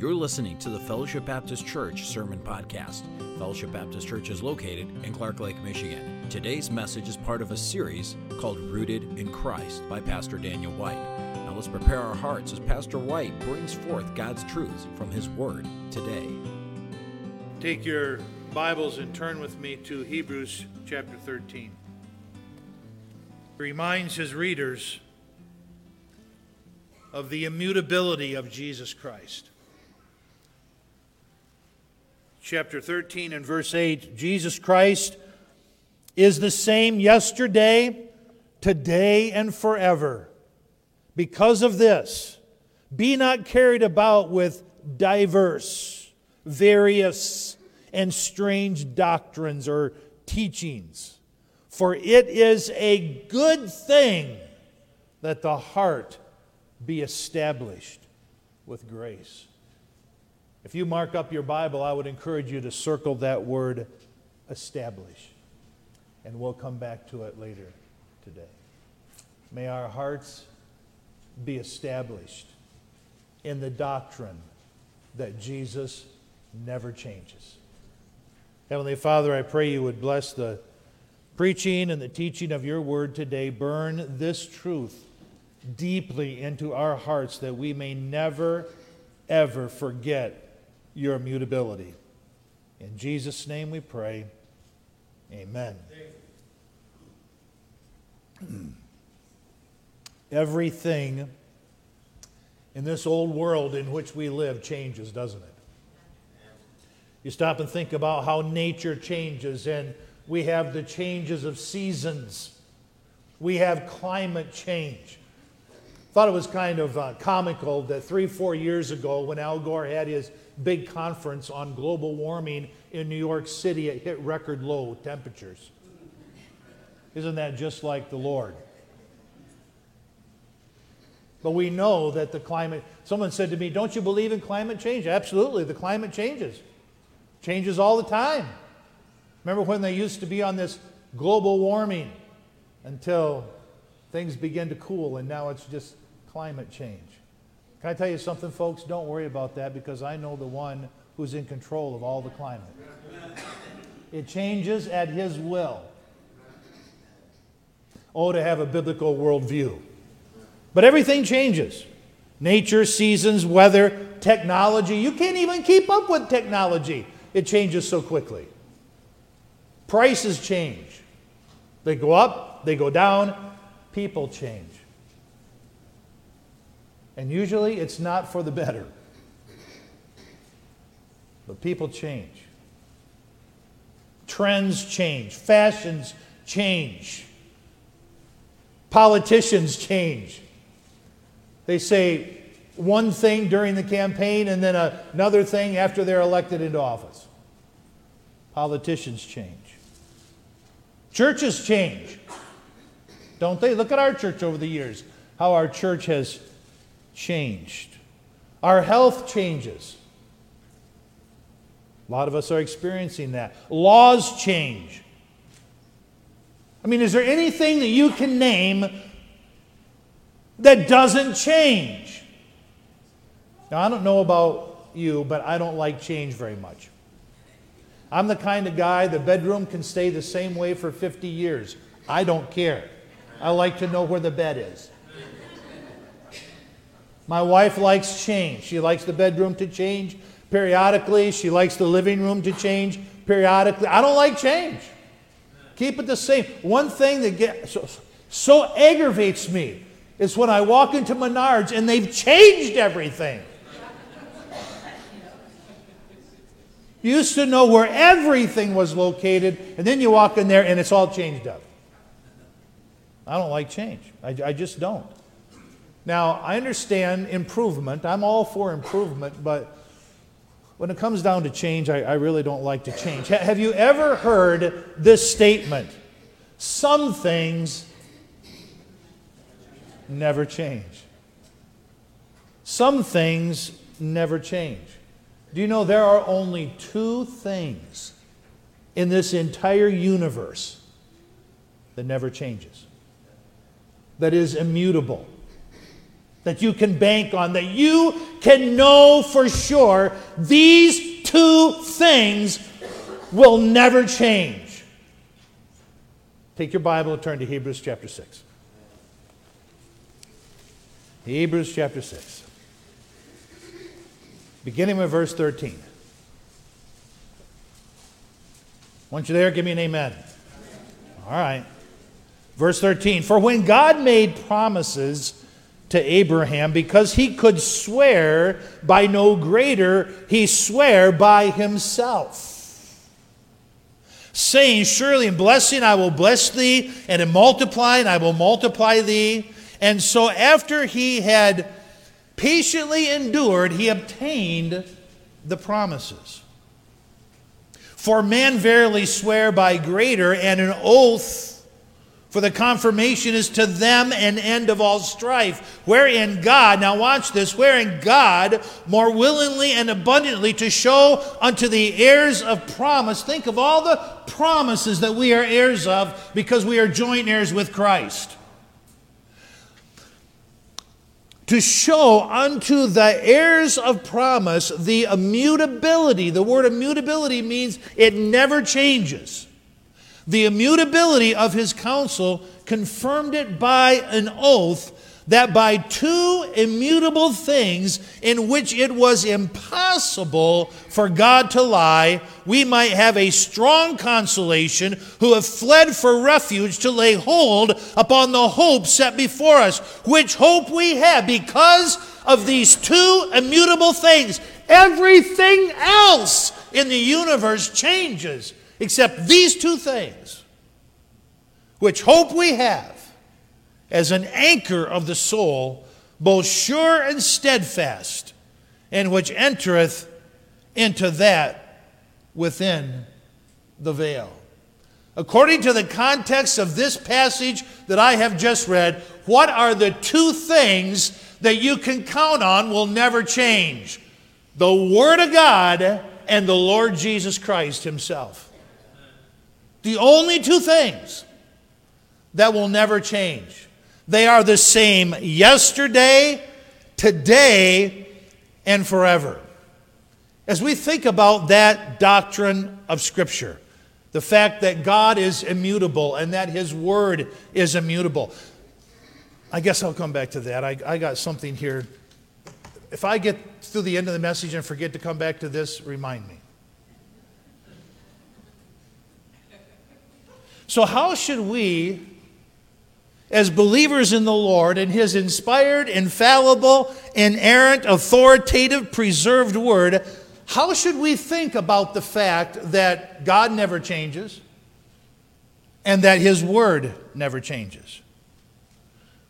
You're listening to the Fellowship Baptist Church Sermon Podcast. Fellowship Baptist Church is located in Clark Lake, Michigan. Today's message is part of a series called Rooted in Christ by Pastor Daniel White. Now let's prepare our hearts as Pastor White brings forth God's truths from his word today. Take your Bibles and turn with me to Hebrews chapter 13. He reminds his readers of the immutability of Jesus Christ chapter 13 and verse 8 Jesus Christ is the same yesterday, today, and forever. Because of this, be not carried about with diverse, various, and strange doctrines or teachings, for it is a good thing that the heart be established with grace. If you mark up your Bible, I would encourage you to circle that word establish. And we'll come back to it later today. May our hearts be established in the doctrine that Jesus never changes. Heavenly Father, I pray you would bless the preaching and the teaching of your word today. Burn this truth deeply into our hearts that we may never, ever forget your immutability. In Jesus' name we pray. Amen. Everything in this old world in which we live changes, doesn't it? You stop and think about how nature changes, and we have the changes of seasons. We have climate change. Thought it was kind of uh, comical that three, four years ago, when Al Gore had his big conference on global warming in New York City, it hit record low temperatures. Isn't that just like the Lord? But we know that the climate, someone said to me, Don't you believe in climate change? Absolutely, the climate changes. Changes all the time. Remember when they used to be on this global warming until things begin to cool and now it's just climate change. Can I tell you something, folks? Don't worry about that because I know the one who's in control of all the climate. It changes at his will. Oh, to have a biblical worldview. But everything changes nature, seasons, weather, technology. You can't even keep up with technology, it changes so quickly. Prices change, they go up, they go down, people change. And usually it's not for the better. But people change. Trends change. Fashions change. Politicians change. They say one thing during the campaign and then another thing after they're elected into office. Politicians change. Churches change. Don't they? Look at our church over the years, how our church has changed. Our health changes. A lot of us are experiencing that. Laws change. I mean, is there anything that you can name that doesn't change? Now, I don't know about you, but I don't like change very much. I'm the kind of guy, the bedroom can stay the same way for 50 years. I don't care. I like to know where the bed is. My wife likes change. She likes the bedroom to change periodically. She likes the living room to change periodically. I don't like change. Keep it the same. One thing that gets so, so aggravates me is when I walk into Menards and they've changed everything. You used to know where everything was located, and then you walk in there and it's all changed up. I don't like change. I, I just don't. Now, I understand improvement. I'm all for improvement, but when it comes down to change, I, I really don't like to change. Ha- have you ever heard this statement? Some things never change. Some things never change. Do you know there are only two things in this entire universe that never changes, that is immutable? That you can bank on, that you can know for sure these two things will never change. Take your Bible and turn to Hebrews chapter 6. Hebrews chapter 6. Beginning with verse 13. Once you're there, give me an amen. All right. Verse 13 For when God made promises to Abraham, because he could swear by no greater, he sware by himself. Saying, Surely in blessing I will bless thee, and in multiplying I will multiply thee. And so after he had patiently endured, he obtained the promises. For men verily swear by greater, and an oath for the confirmation is to them an end of all strife. Wherein God, now watch this, wherein God more willingly and abundantly to show unto the heirs of promise, think of all the promises that we are heirs of because we are joint heirs with Christ to show unto the heirs of promise the immutability. The word immutability means it never changes. The immutability of his counsel confirmed it by an oath that by two immutable things in which it was impossible for God to lie, we might have a strong consolation who have fled for refuge to lay hold upon the hope set before us, which hope we have because of these two immutable things. Everything else in the universe changes except these two things, which hope we have as an anchor of the soul, both sure and steadfast, and which entereth into that within the veil. According to the context of this passage that I have just read, what are the two things that you can count on will never change? The Word of God and the Lord Jesus Christ Himself. The only two things that will never change. They are the same yesterday, today, and forever. As we think about that doctrine of Scripture, the fact that God is immutable and that His Word is immutable, I guess I'll come back to that. I, I got something here. If I get through the end of the message and forget to come back to this, remind me. So, how should we as believers in the Lord and His inspired, infallible, inerrant, authoritative, preserved Word, how should we think about the fact that God never changes and that His Word never changes?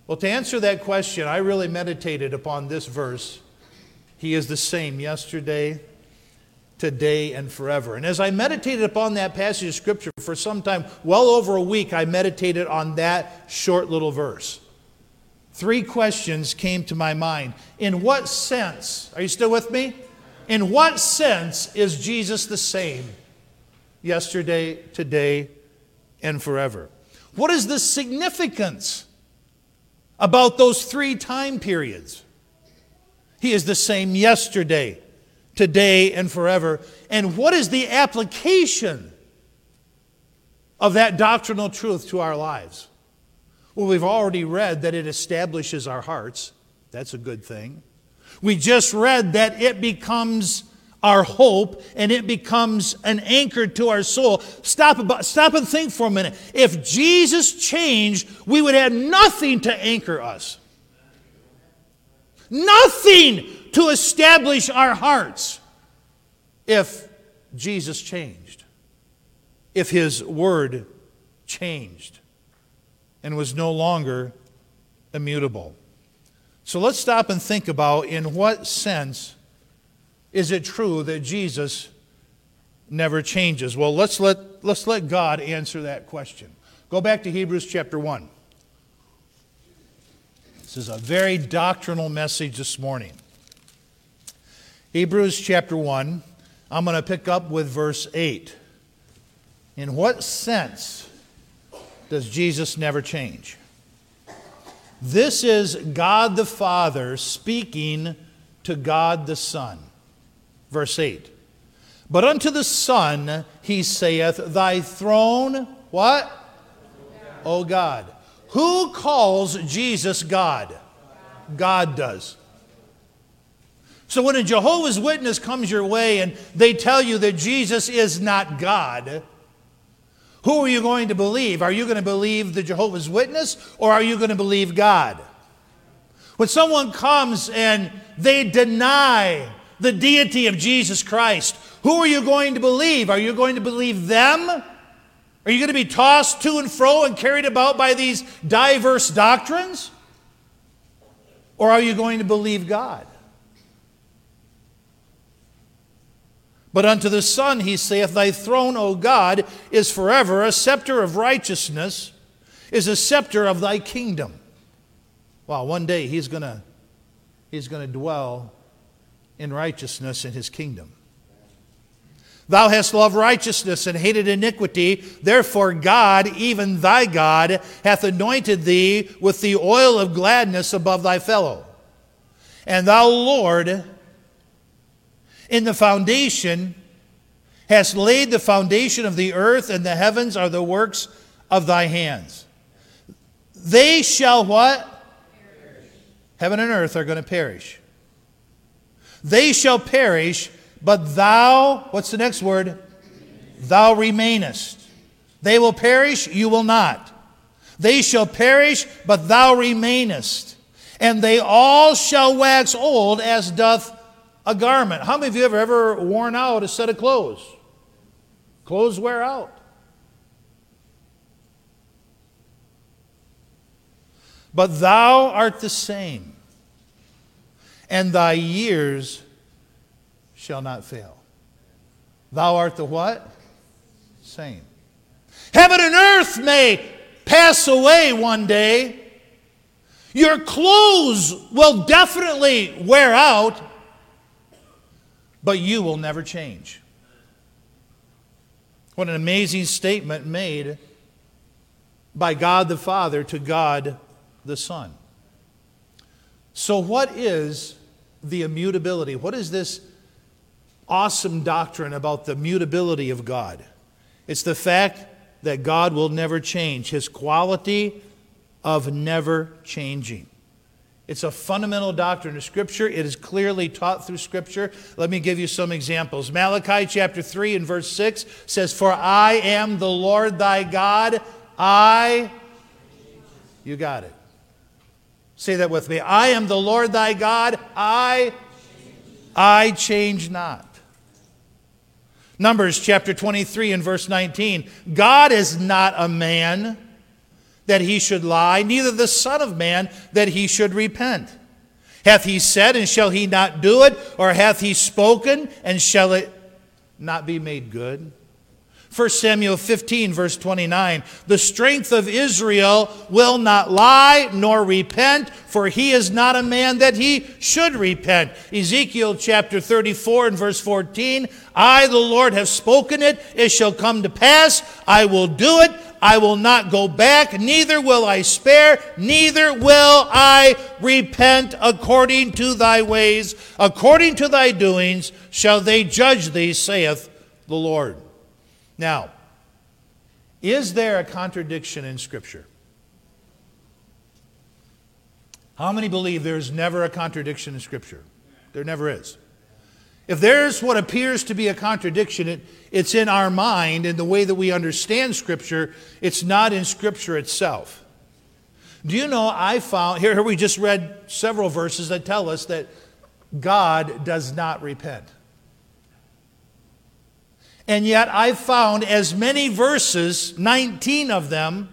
Well, to answer that question, I really meditated upon this verse. He is the same yesterday, today, and forever. And as I meditated upon that passage of Scripture for some time, well over a week, I meditated on that short little verse. Three questions came to my mind. In what sense, are you still with me? In what sense is Jesus the same yesterday, today, and forever? What is the significance about those three time periods? He is the same yesterday, today, and forever. And what is the application of that doctrinal truth to our lives? Well, we've already read that it establishes our hearts. That's a good thing. We just read that it becomes our hope and it becomes an anchor to our soul. Stop, about, stop and think for a minute. If Jesus changed, we would have nothing to anchor us. Nothing to establish our hearts if Jesus changed, if his word changed and was no longer immutable. So let's stop and think about in what sense is it true that Jesus never changes? Well, let's let, let's let God answer that question. Go back to Hebrews chapter 1. This is a very doctrinal message this morning. Hebrews chapter 1, I'm going to pick up with verse 8. In what sense does Jesus never change? This is God the Father speaking to God the Son. Verse 8. But unto the Son he saith, Thy throne, what? O God. Who calls Jesus God? God does. So when a Jehovah's Witness comes your way and they tell you that Jesus is not God, who are you going to believe? Are you going to believe the Jehovah's Witness or are you going to believe God? When someone comes and they deny the deity of Jesus Christ, who are you going to believe? Are you going to believe them? Are you going to be tossed to and fro and carried about by these diverse doctrines? Or are you going to believe God? But unto the Son he saith, Thy throne, O God, is forever. A scepter of righteousness is a scepter of thy kingdom. Well, one day he's going to he's going to dwell in righteousness in his kingdom. Thou hast loved righteousness and hated iniquity. Therefore, God, even thy God, hath anointed thee with the oil of gladness above thy fellow. And thou, Lord, in the foundation, hast laid the foundation of the earth, and the heavens are the works of thy hands. They shall what? Perish. Heaven and earth are going to perish. They shall perish, but thou, what's the next word? Thou remainest. They will perish, you will not. They shall perish, but thou remainest. And they all shall wax old as doth a garment. How many of you have ever worn out a set of clothes? Clothes wear out. But thou art the same, and thy years shall not fail. Thou art the what? Same. Heaven and earth may pass away one day. Your clothes will definitely wear out but you will never change. What an amazing statement made by God the Father to God the Son. So, what is the immutability? What is this awesome doctrine about the mutability of God? It's the fact that God will never change, His quality of never changing. It's a fundamental doctrine of Scripture. It is clearly taught through Scripture. Let me give you some examples. Malachi chapter 3 and verse 6 says, For I am the Lord thy God. I. You got it. Say that with me. I am the Lord thy God. I. I change not. Numbers chapter 23 and verse 19. God is not a man that he should lie, neither the Son of Man that he should repent. Hath he said, and shall he not do it? Or hath he spoken, and shall it not be made good? 1 Samuel 15, verse 29 The strength of Israel will not lie nor repent, for he is not a man that he should repent. Ezekiel chapter 34 and verse 14 I, the Lord, have spoken it, it shall come to pass, I will do it. I will not go back, neither will I spare, neither will I repent according to thy ways, according to thy doings shall they judge thee, saith the Lord. Now, is there a contradiction in Scripture? How many believe there's never a contradiction in Scripture? There never is. If there's what appears to be a contradiction, it, it's in our mind in the way that we understand Scripture, it's not in Scripture itself. Do you know, I found, here, here we just read several verses that tell us that God does not repent. And yet I've found as many verses, 19 of them,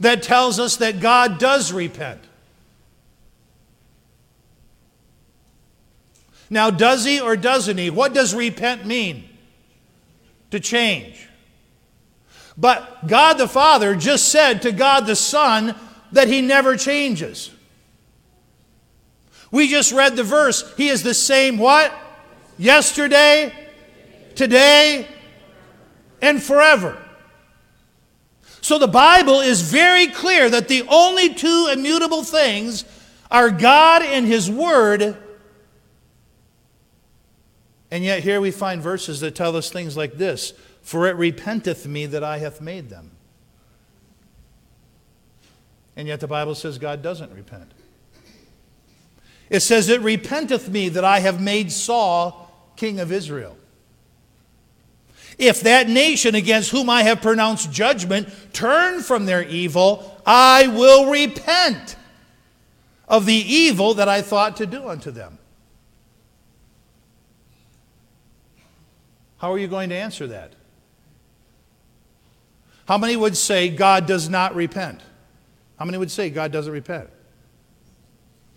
that tells us that God does repent. Now, does he or doesn't he? What does repent mean? To change. But God the Father just said to God the Son that he never changes. We just read the verse. He is the same what? Yesterday, today, and forever. So the Bible is very clear that the only two immutable things are God and His Word. And yet here we find verses that tell us things like this For it repenteth me that I have made them. And yet the Bible says God doesn't repent. It says, It repenteth me that I have made Saul king of Israel. If that nation against whom I have pronounced judgment turn from their evil, I will repent of the evil that I thought to do unto them. How are you going to answer that? How many would say God does not repent? How many would say God doesn't repent?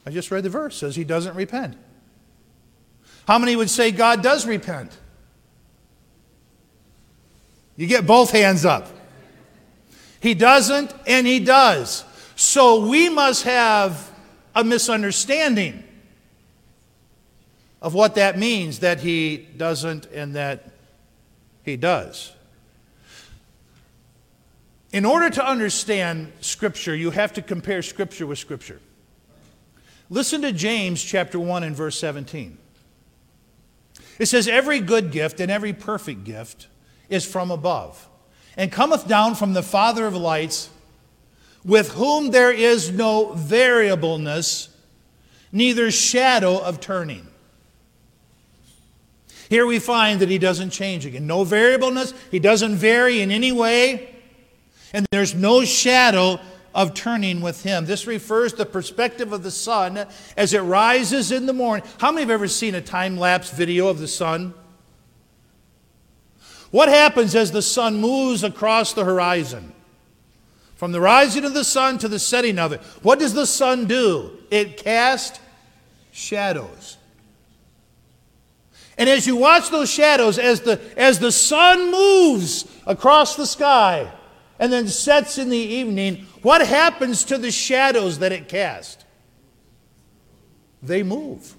I just read the verse, says he doesn't repent. How many would say God does repent? You get both hands up. He doesn't and he does. So we must have a misunderstanding of what that means that he doesn't and that he does. In order to understand Scripture, you have to compare Scripture with Scripture. Listen to James chapter 1 and verse 17. It says, Every good gift and every perfect gift is from above, and cometh down from the Father of lights, with whom there is no variableness, neither shadow of turning. Here we find that he doesn't change again. No variableness, he doesn't vary in any way, and there's no shadow of turning with him. This refers to the perspective of the sun as it rises in the morning. How many have ever seen a time lapse video of the sun? What happens as the sun moves across the horizon? From the rising of the sun to the setting of it, what does the sun do? It casts shadows. And as you watch those shadows, as the, as the sun moves across the sky and then sets in the evening, what happens to the shadows that it casts? They move.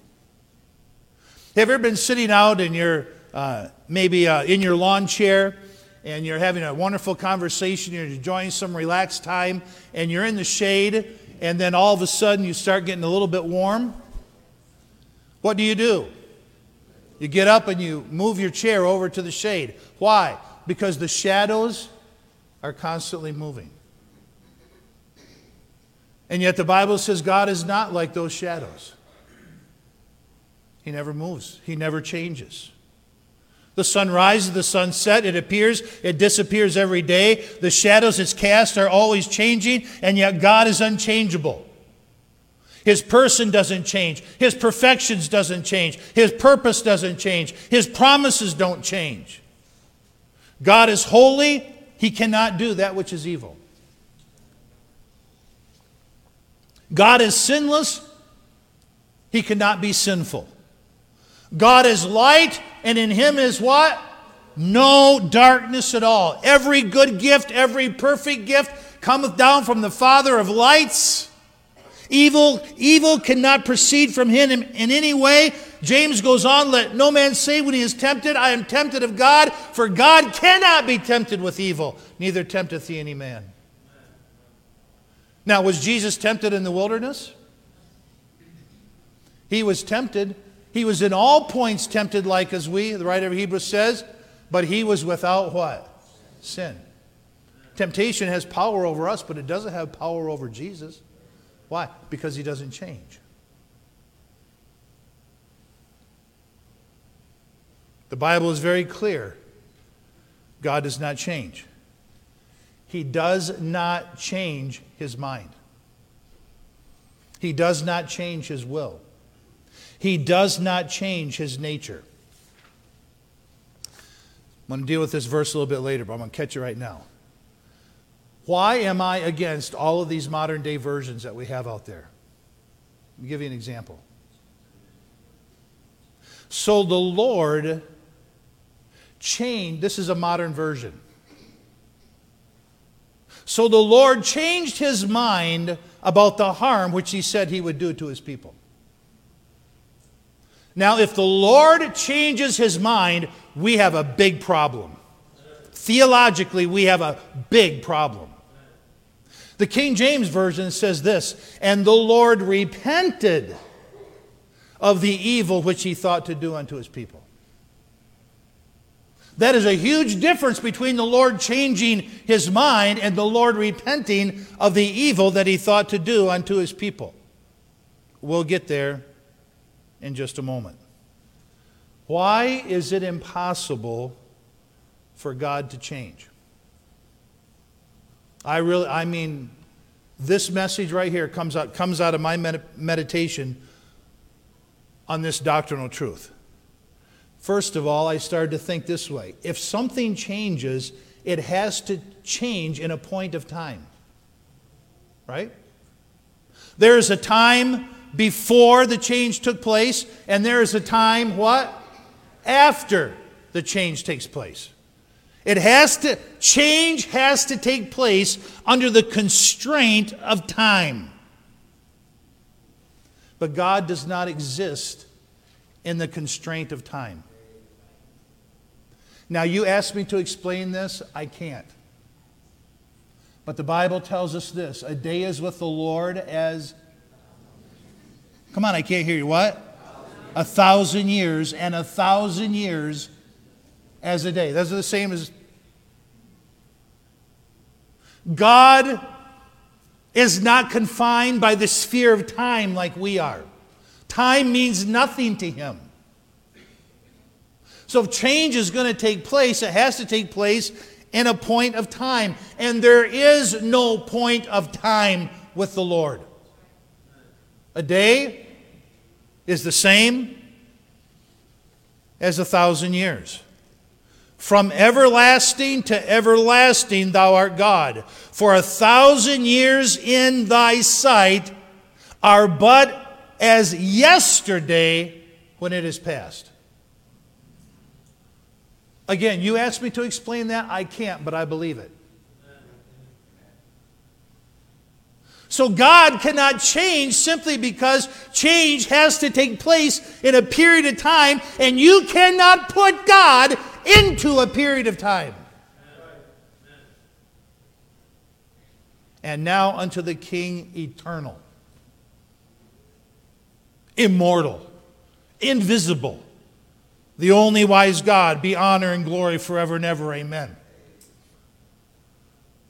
Have you ever been sitting out in your uh, maybe uh, in your lawn chair and you're having a wonderful conversation, you're enjoying some relaxed time, and you're in the shade, and then all of a sudden you start getting a little bit warm. What do you do? You get up and you move your chair over to the shade. Why? Because the shadows are constantly moving. And yet the Bible says God is not like those shadows. He never moves, He never changes. The sun rises, the sun sets, it appears, it disappears every day. The shadows it's cast are always changing, and yet God is unchangeable. His person doesn't change. His perfections doesn't change. His purpose doesn't change. His promises don't change. God is holy. He cannot do that which is evil. God is sinless. He cannot be sinful. God is light, and in him is what? No darkness at all. Every good gift, every perfect gift cometh down from the Father of lights. Evil, evil cannot proceed from him in, in any way. James goes on, let no man say when he is tempted, I am tempted of God, for God cannot be tempted with evil, neither tempteth he any man. Now, was Jesus tempted in the wilderness? He was tempted he was in all points tempted like as we, the writer of Hebrews says, but he was without what? Sin. Temptation has power over us, but it doesn't have power over Jesus. Why? Because he doesn't change. The Bible is very clear. God does not change. He does not change his mind. He does not change his will. He does not change his nature. I'm going to deal with this verse a little bit later, but I'm going to catch it right now. Why am I against all of these modern day versions that we have out there? Let me give you an example. So the Lord changed, this is a modern version. So the Lord changed his mind about the harm which he said he would do to his people. Now, if the Lord changes his mind, we have a big problem. Theologically, we have a big problem. The King James Version says this And the Lord repented of the evil which he thought to do unto his people. That is a huge difference between the Lord changing his mind and the Lord repenting of the evil that he thought to do unto his people. We'll get there in just a moment. Why is it impossible for God to change? I really, I mean, this message right here comes out, comes out of my med- meditation on this doctrinal truth. First of all, I started to think this way if something changes, it has to change in a point of time. Right? There is a time before the change took place, and there is a time, what? After the change takes place. It has to, change has to take place under the constraint of time. But God does not exist in the constraint of time. Now, you asked me to explain this, I can't. But the Bible tells us this a day is with the Lord as. Come on, I can't hear you. What? A thousand years, and a thousand years as a day. Those are the same as. God is not confined by the sphere of time like we are. Time means nothing to him. So if change is going to take place, it has to take place in a point of time. And there is no point of time with the Lord. A day is the same as a thousand years. From everlasting to everlasting, thou art God. For a thousand years in thy sight are but as yesterday when it is past. Again, you asked me to explain that. I can't, but I believe it. So God cannot change simply because change has to take place in a period of time, and you cannot put God into a period of time. And now unto the King eternal, immortal, invisible the only wise God, be honor and glory forever and ever. Amen.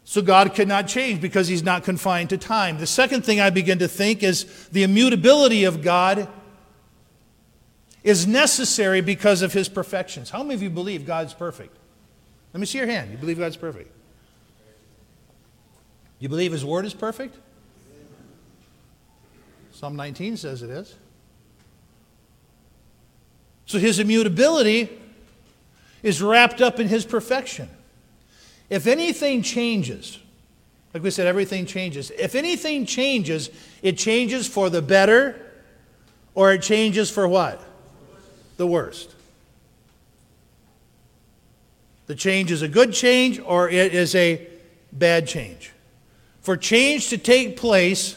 So God cannot change because he's not confined to time. The second thing I begin to think is the immutability of God is necessary because of his perfections. How many of you believe God's perfect? Let me see your hand. You believe God's perfect? You believe his word is perfect? Psalm 19 says it is. So his immutability is wrapped up in his perfection. If anything changes, like we said, everything changes. If anything changes, it changes for the better or it changes for what? The worst. The change is a good change or it is a bad change. For change to take place,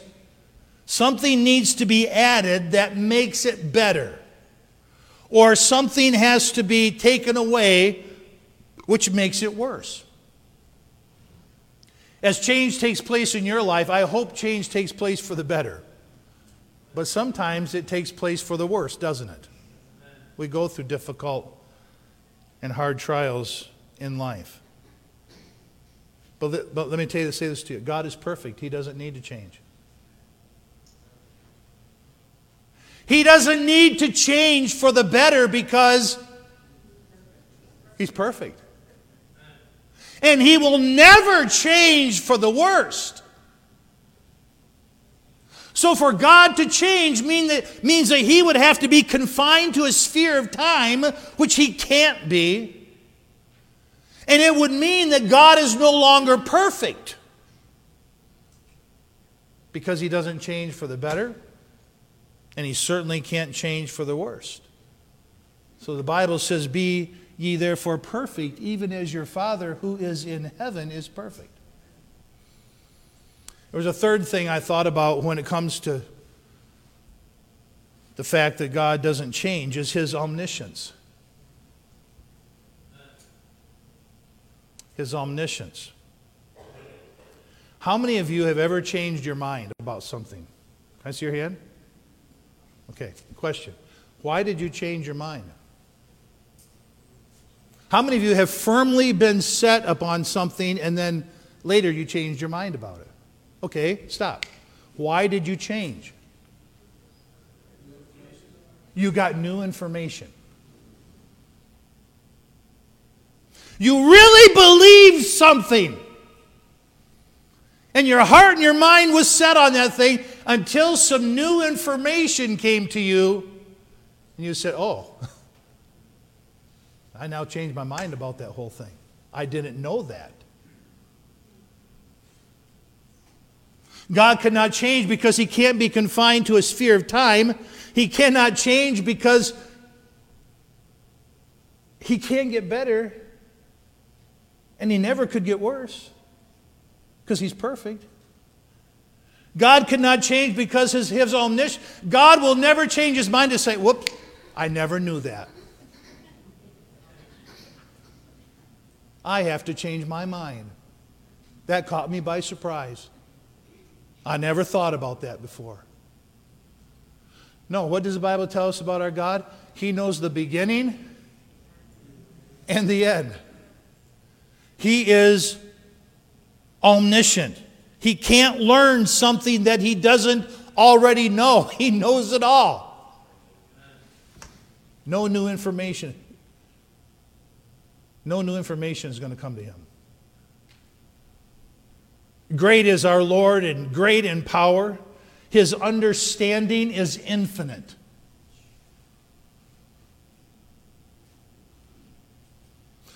something needs to be added that makes it better or something has to be taken away, which makes it worse. As change takes place in your life, I hope change takes place for the better. But sometimes it takes place for the worse, doesn't it? We go through difficult and hard trials in life. But, but let me tell you, say this to you God is perfect, He doesn't need to change. He doesn't need to change for the better because He's perfect. And He will never change for the worst. So, for God to change mean that, means that He would have to be confined to a sphere of time, which He can't be. And it would mean that God is no longer perfect because He doesn't change for the better and he certainly can't change for the worst. So the Bible says, Be ye therefore perfect, even as your Father who is in heaven is perfect. There was a third thing I thought about when it comes to the fact that God doesn't change is his omniscience. His omniscience. How many of you have ever changed your mind about something? Can I see your hand? Okay, question. Why did you change your mind? How many of you have firmly been set upon something and then later you changed your mind about it? Okay, stop. Why did you change? You got new information. You really believed something. And your heart and your mind was set on that thing until some new information came to you. And you said, Oh, I now changed my mind about that whole thing. I didn't know that. God cannot change because he can't be confined to a sphere of time. He cannot change because he can't get better and he never could get worse because he's perfect. God cannot change because his, his omniscience. God will never change his mind to say, whoops, I never knew that. I have to change my mind. That caught me by surprise. I never thought about that before. No, what does the Bible tell us about our God? He knows the beginning and the end. He is omniscient. He can't learn something that he doesn't already know. He knows it all. No new information. No new information is going to come to him. Great is our Lord and great in power. His understanding is infinite.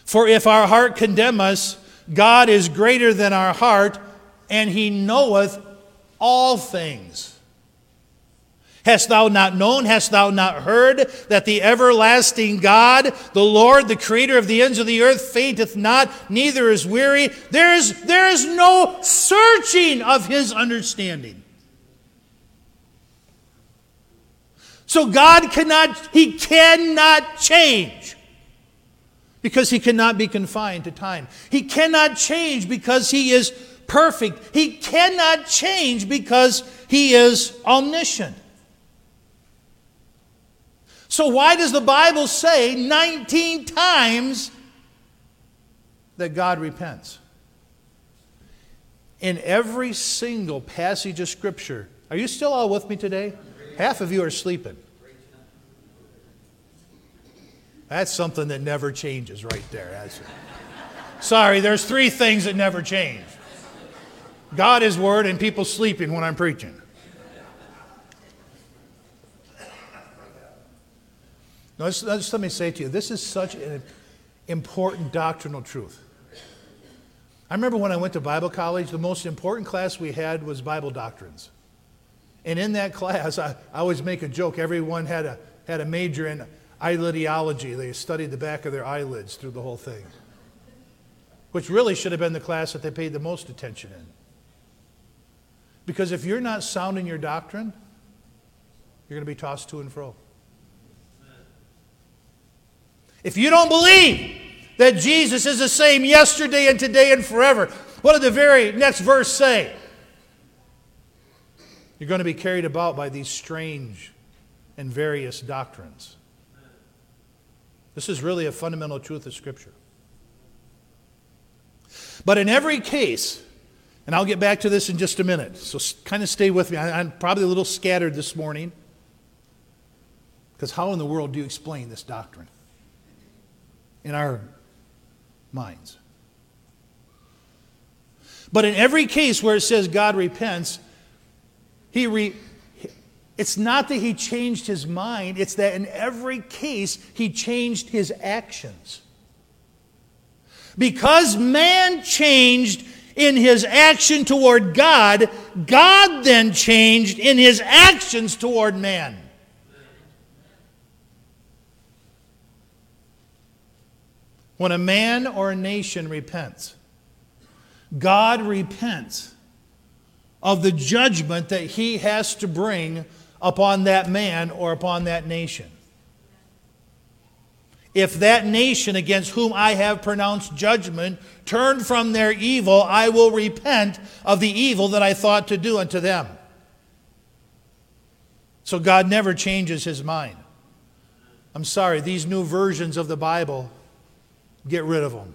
For if our heart condemn us, God is greater than our heart, and he knoweth all things. Hast thou not known, hast thou not heard, that the everlasting God, the Lord, the creator of the ends of the earth, fainteth not, neither is weary? There is, there is no searching of his understanding. So God cannot, he cannot change because he cannot be confined to time. He cannot change because he is perfect. He cannot change because he is omniscient. So, why does the Bible say 19 times that God repents? In every single passage of Scripture, are you still all with me today? Half of you are sleeping. That's something that never changes right there. Sorry, there's three things that never change God, His Word, and people sleeping when I'm preaching. Now, just, just let me say to you, this is such an important doctrinal truth. I remember when I went to Bible college, the most important class we had was Bible doctrines. And in that class, I, I always make a joke. Everyone had a, had a major in eyelidiology. They studied the back of their eyelids through the whole thing, which really should have been the class that they paid the most attention in. Because if you're not sound in your doctrine, you're going to be tossed to and fro. If you don't believe that Jesus is the same yesterday and today and forever, what did the very next verse say? You're going to be carried about by these strange and various doctrines. This is really a fundamental truth of Scripture. But in every case, and I'll get back to this in just a minute, so kind of stay with me. I'm probably a little scattered this morning. Because how in the world do you explain this doctrine? In our minds. But in every case where it says God repents, he re, it's not that he changed his mind, it's that in every case he changed his actions. Because man changed in his action toward God, God then changed in his actions toward man. When a man or a nation repents, God repents of the judgment that he has to bring upon that man or upon that nation. If that nation against whom I have pronounced judgment turn from their evil, I will repent of the evil that I thought to do unto them. So God never changes his mind. I'm sorry, these new versions of the Bible, get rid of them.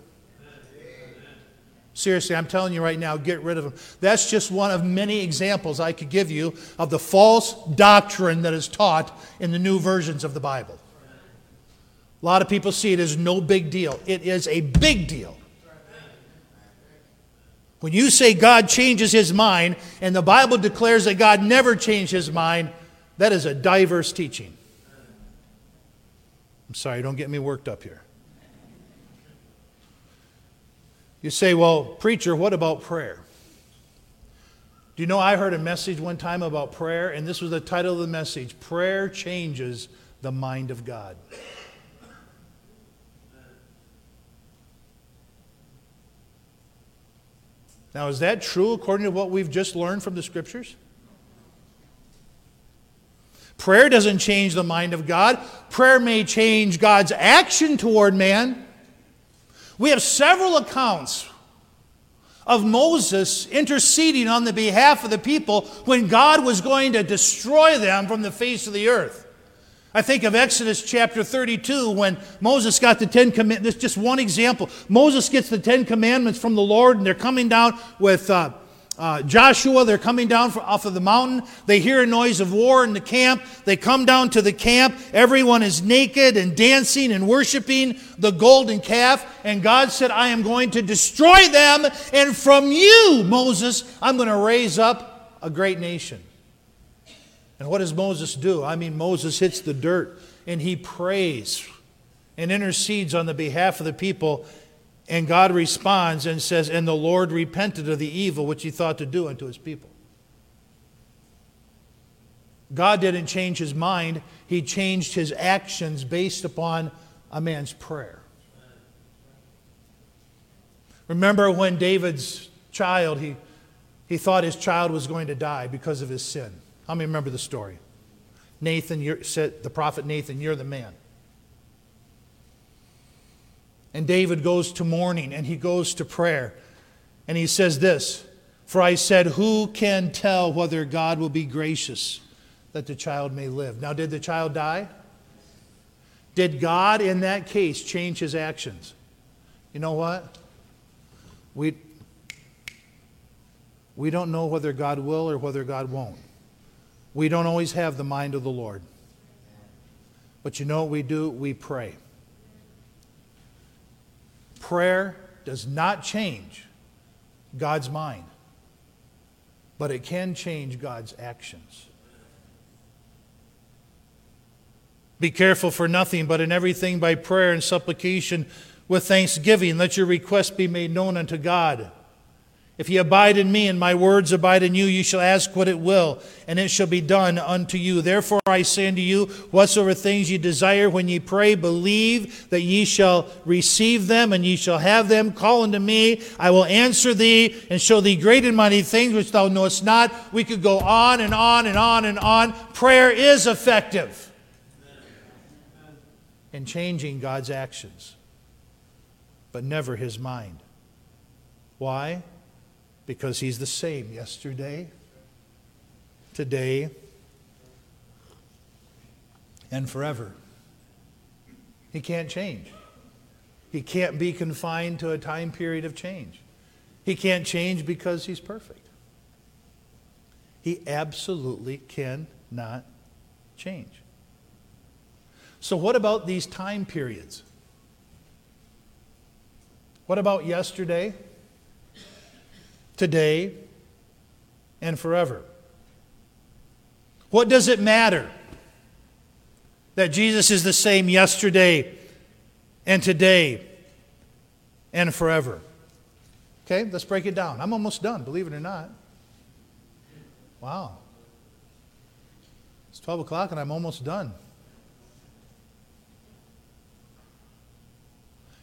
Seriously, I'm telling you right now, get rid of them. That's just one of many examples I could give you of the false doctrine that is taught in the new versions of the Bible. A lot of people see it as no big deal. It is a big deal. When you say God changes his mind, and the Bible declares that God never changed his mind, that is a diverse teaching. I'm sorry, don't get me worked up here. You say, well, preacher, what about prayer? Do you know I heard a message one time about prayer, and this was the title of the message Prayer Changes the Mind of God. Now, is that true according to what we've just learned from the scriptures? Prayer doesn't change the mind of God. Prayer may change God's action toward man. We have several accounts of Moses interceding on the behalf of the people when God was going to destroy them from the face of the earth. I think of Exodus chapter 32 when Moses got the Ten Commandments. Just one example. Moses gets the Ten Commandments from the Lord, and they're coming down with. Uh, uh, Joshua, they're coming down from, off of the mountain. They hear a noise of war in the camp. They come down to the camp. Everyone is naked and dancing and worshiping the golden calf. And God said, I am going to destroy them. And from you, Moses, I'm going to raise up a great nation. And what does Moses do? I mean, Moses hits the dirt and he prays and intercedes on the behalf of the people. And God responds and says, And the Lord repented of the evil which he thought to do unto his people. God didn't change his mind, he changed his actions based upon a man's prayer. Remember when David's child, he, he thought his child was going to die because of his sin. How many remember the story? Nathan said, the prophet Nathan, you're the man. And David goes to mourning and he goes to prayer. And he says this For I said, Who can tell whether God will be gracious that the child may live? Now, did the child die? Did God in that case change his actions? You know what? We, we don't know whether God will or whether God won't. We don't always have the mind of the Lord. But you know what we do? We pray. Prayer does not change God's mind, but it can change God's actions. Be careful for nothing, but in everything by prayer and supplication with thanksgiving, let your requests be made known unto God. If ye abide in me and my words abide in you, you shall ask what it will, and it shall be done unto you. Therefore I say unto you, whatsoever things ye desire when ye pray, believe that ye shall receive them, and ye shall have them. Call unto me, I will answer thee, and show thee great and mighty things which thou knowest not. We could go on and on and on and on. Prayer is effective in changing God's actions, but never his mind. Why? Because he's the same yesterday, today, and forever. He can't change. He can't be confined to a time period of change. He can't change because he's perfect. He absolutely cannot change. So, what about these time periods? What about yesterday? Today, and forever. What does it matter that Jesus is the same yesterday and today and forever? Okay, let's break it down. I'm almost done, believe it or not. Wow. It's 12 o'clock and I'm almost done.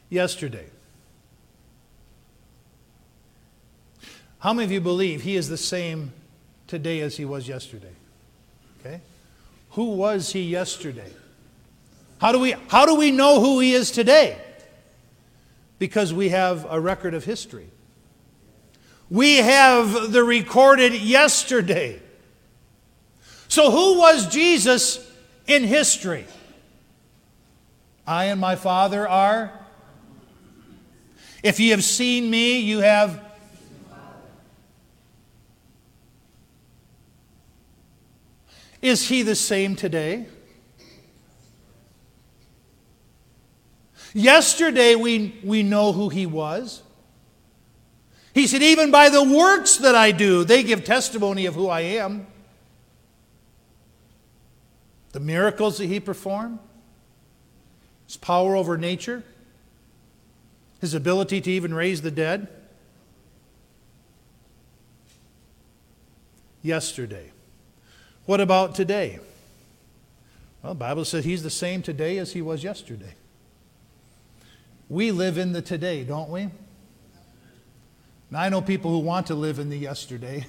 Yesterday, How many of you believe he is the same today as he was yesterday? Okay? Who was he yesterday? How do we, how do we know who he is today? Because we have a record of history. We have the recorded yesterday. So, who was Jesus in history? I and my Father are. If ye have seen me, you have. Is he the same today? Yesterday, we, we know who he was. He said, Even by the works that I do, they give testimony of who I am. The miracles that he performed, his power over nature, his ability to even raise the dead. Yesterday. What about today? Well, the Bible says he's the same today as he was yesterday. We live in the today, don't we? Now, I know people who want to live in the yesterday.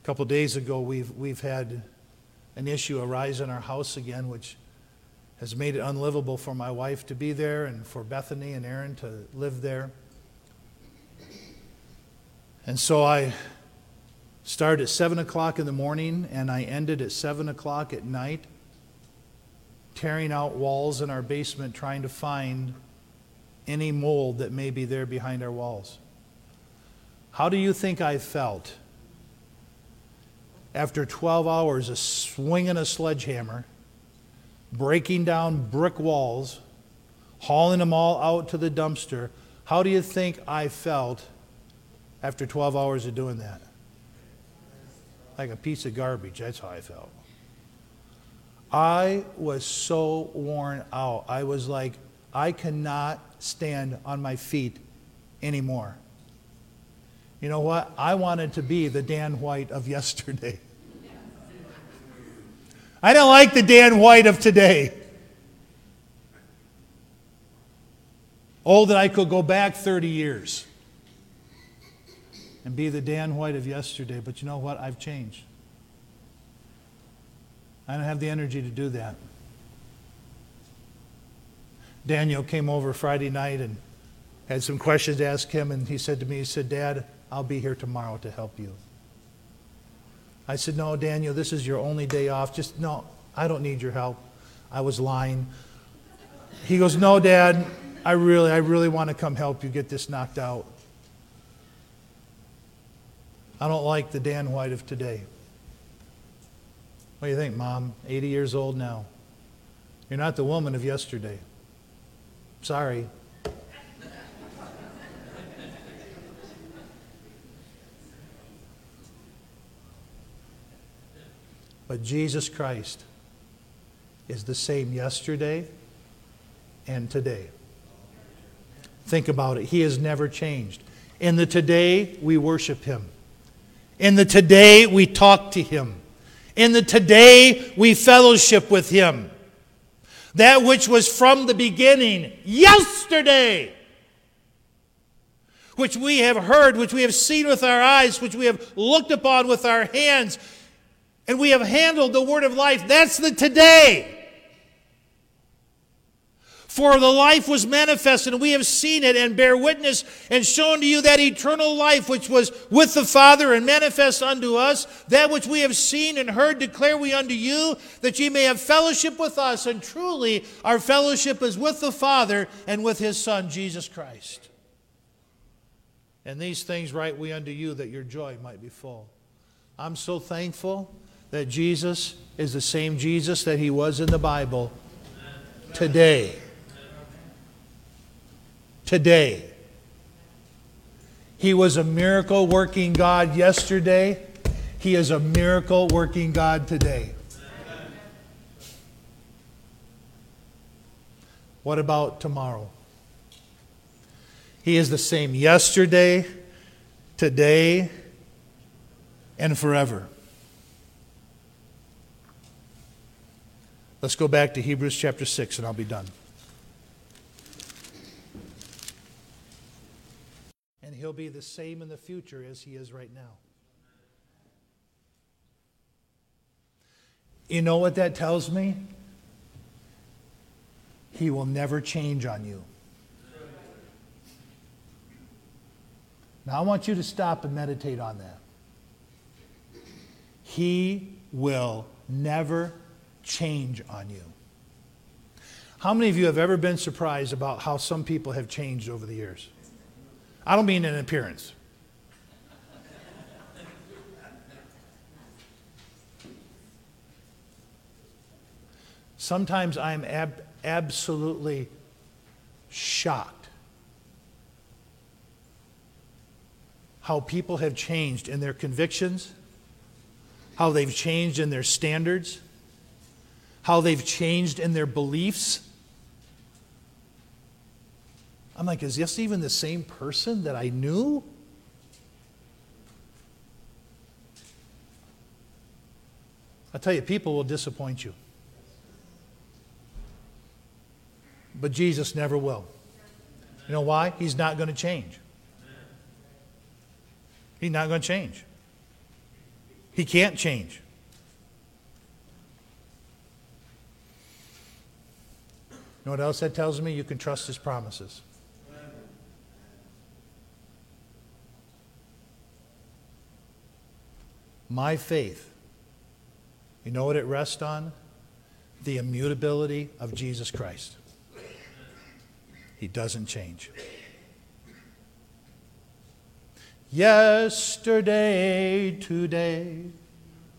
A couple days ago, we've, we've had an issue arise in our house again, which has made it unlivable for my wife to be there and for Bethany and Aaron to live there. And so I started at 7 o'clock in the morning and I ended at 7 o'clock at night, tearing out walls in our basement trying to find any mold that may be there behind our walls. How do you think I felt after 12 hours of swinging a sledgehammer, breaking down brick walls, hauling them all out to the dumpster? How do you think I felt after 12 hours of doing that? like a piece of garbage. That's how I felt. I was so worn out. I was like, I cannot stand on my feet anymore. You know what? I wanted to be the Dan White of yesterday. I don't like the Dan White of today. Oh, that I could go back 30 years and be the Dan White of yesterday. But you know what? I've changed. I don't have the energy to do that. Daniel came over Friday night and had some questions to ask him, and he said to me, he said, Dad, I'll be here tomorrow to help you. I said, No, Daniel, this is your only day off. Just, no, I don't need your help. I was lying. He goes, No, Dad, I really, I really want to come help you get this knocked out. I don't like the Dan White of today. What do you think, Mom? 80 years old now. You're not the woman of yesterday. Sorry. But Jesus Christ is the same yesterday and today. Think about it. He has never changed. In the today, we worship Him. In the today, we talk to Him. In the today, we fellowship with Him. That which was from the beginning, yesterday, which we have heard, which we have seen with our eyes, which we have looked upon with our hands, and we have handled the word of life. That's the today. For the life was manifested, and we have seen it and bear witness and shown to you that eternal life which was with the Father and manifest unto us, that which we have seen and heard declare we unto you, that ye may have fellowship with us. And truly, our fellowship is with the Father and with his Son, Jesus Christ. And these things write we unto you, that your joy might be full. I'm so thankful that Jesus is the same Jesus that he was in the Bible today today. He was a miracle working God yesterday. He is a miracle working God today. What about tomorrow? He is the same yesterday, today, and forever. Let's go back to Hebrews chapter 6 and I'll be done. He'll be the same in the future as he is right now. You know what that tells me? He will never change on you. Now, I want you to stop and meditate on that. He will never change on you. How many of you have ever been surprised about how some people have changed over the years? I don't mean in appearance. Sometimes I'm ab- absolutely shocked how people have changed in their convictions, how they've changed in their standards, how they've changed in their beliefs. I'm like, is this even the same person that I knew? I tell you, people will disappoint you. But Jesus never will. You know why? He's not going to change. He's not going to change. He can't change. You know what else that tells me? You can trust his promises. My faith, you know what it rests on? The immutability of Jesus Christ. He doesn't change. Yesterday, today,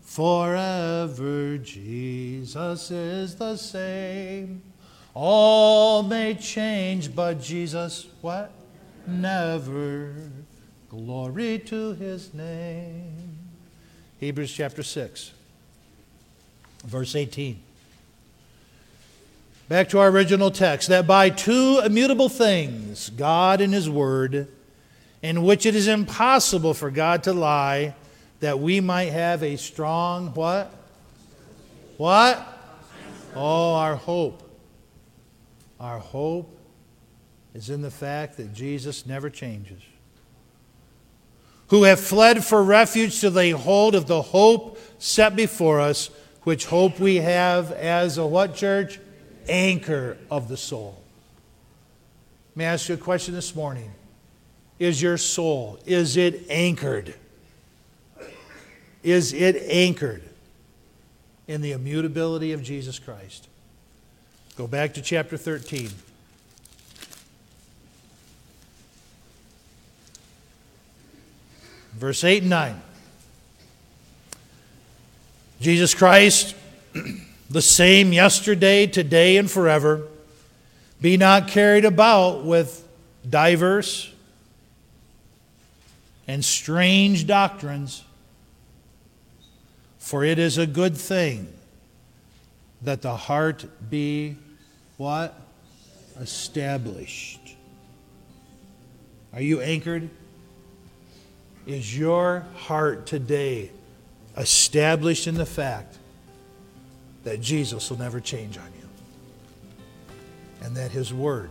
forever, Jesus is the same. All may change, but Jesus, what? Never. Glory to his name. Hebrews chapter 6, verse 18. Back to our original text that by two immutable things, God and His Word, in which it is impossible for God to lie, that we might have a strong what? What? Oh, our hope. Our hope is in the fact that Jesus never changes. Who have fled for refuge to lay hold of the hope set before us, which hope we have as a what church? anchor of the soul. May I ask you a question this morning? Is your soul, is it anchored? Is it anchored in the immutability of Jesus Christ? Go back to chapter 13. Verse 8 and 9. Jesus Christ the same yesterday, today, and forever. Be not carried about with diverse and strange doctrines, for it is a good thing that the heart be what? Established. Are you anchored? Is your heart today established in the fact that Jesus will never change on you and that his word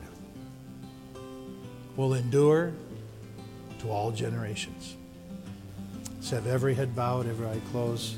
will endure to all generations. Let's have every head bowed, every eye closed.